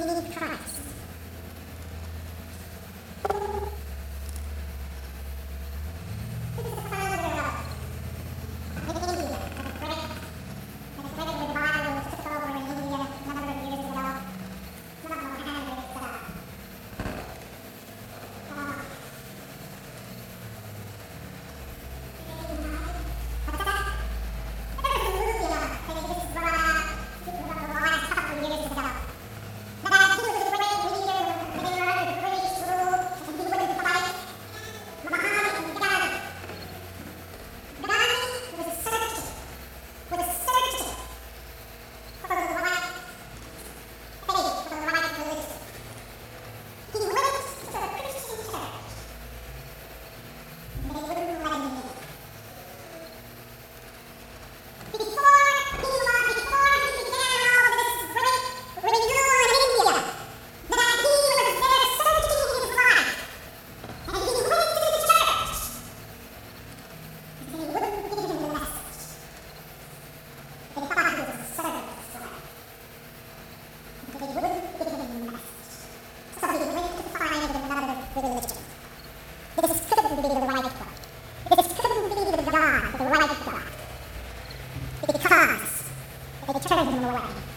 Podcast. They determined him away.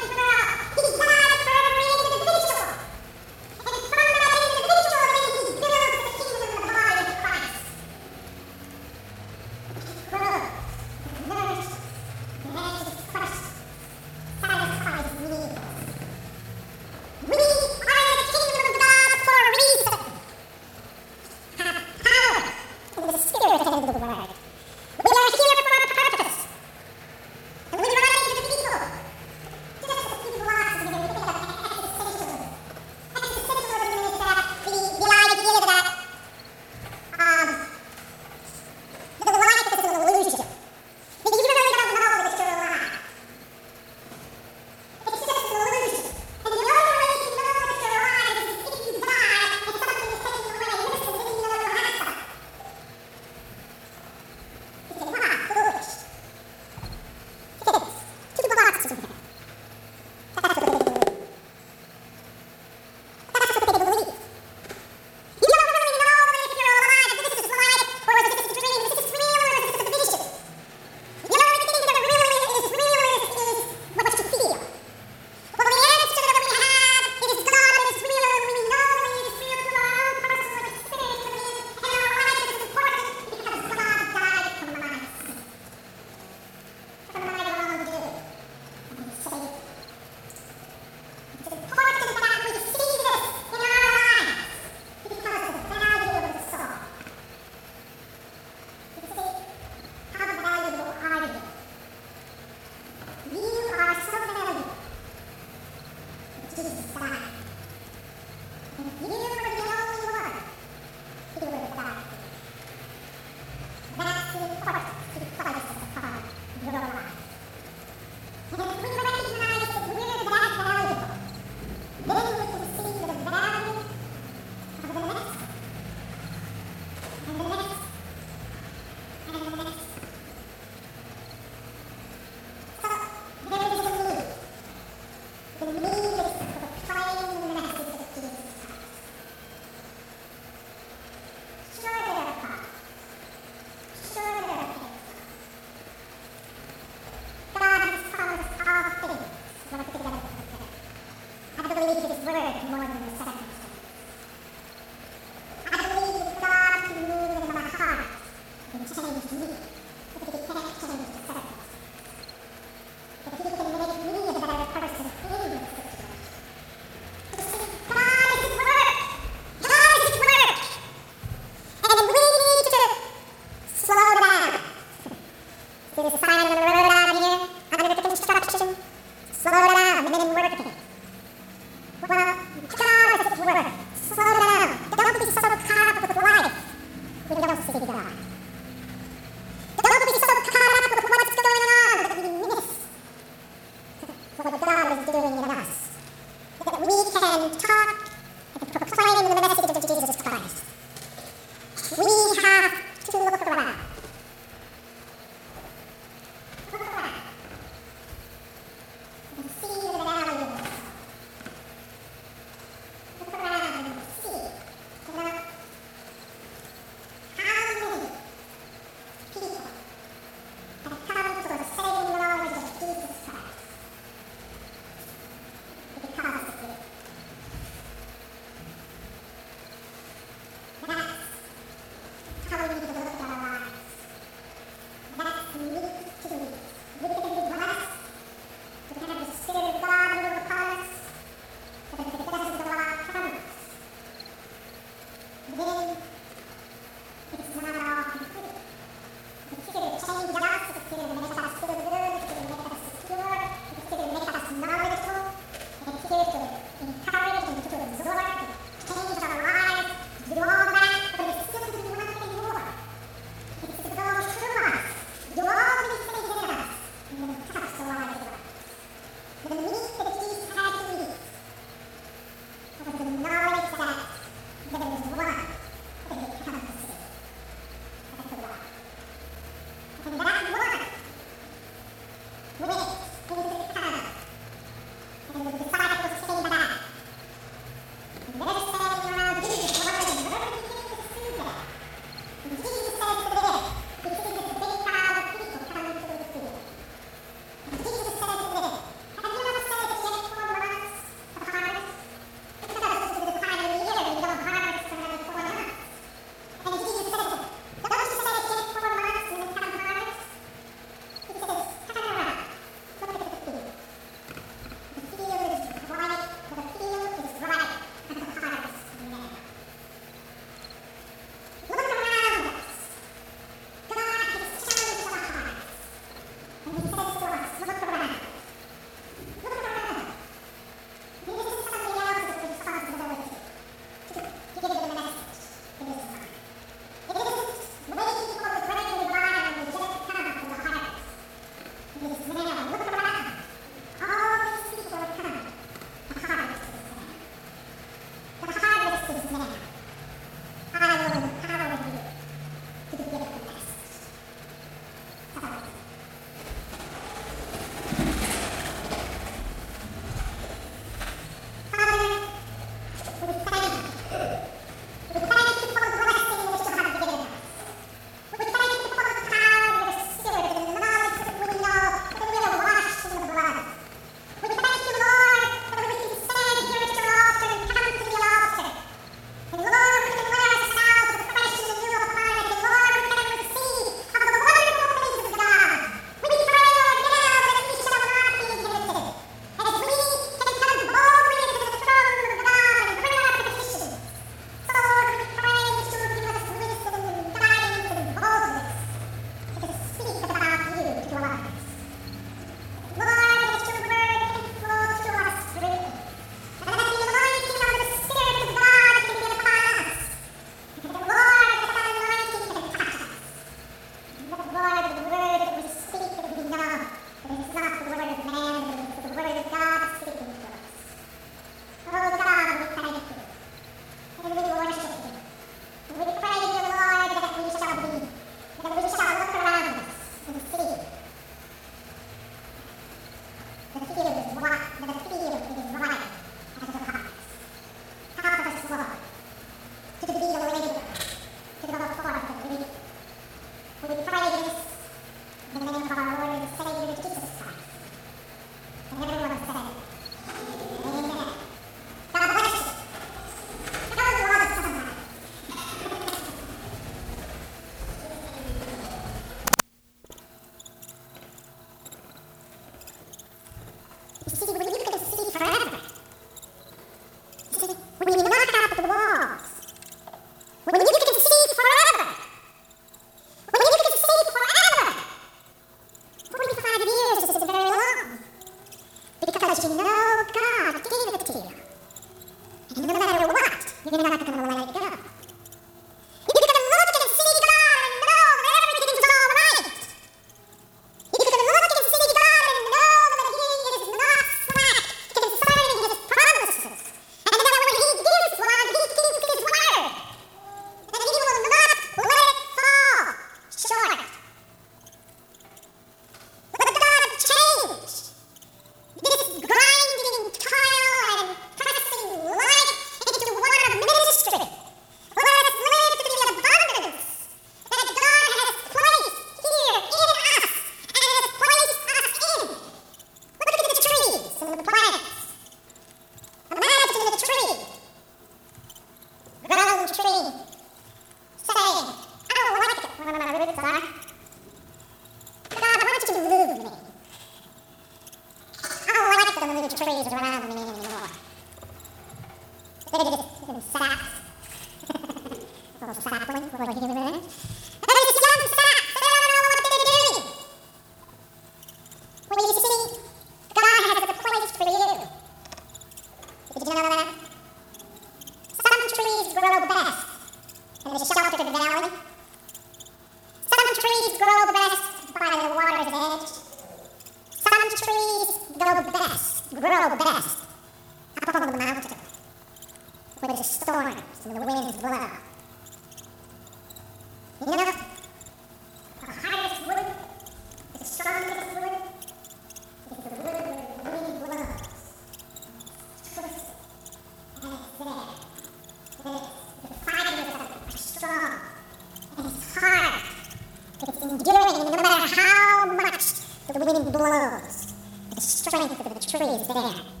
just like the trees there.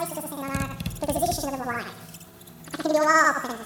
jest to zasadne na... Tylko zjedzie się na wywołanie. A I can było, potem...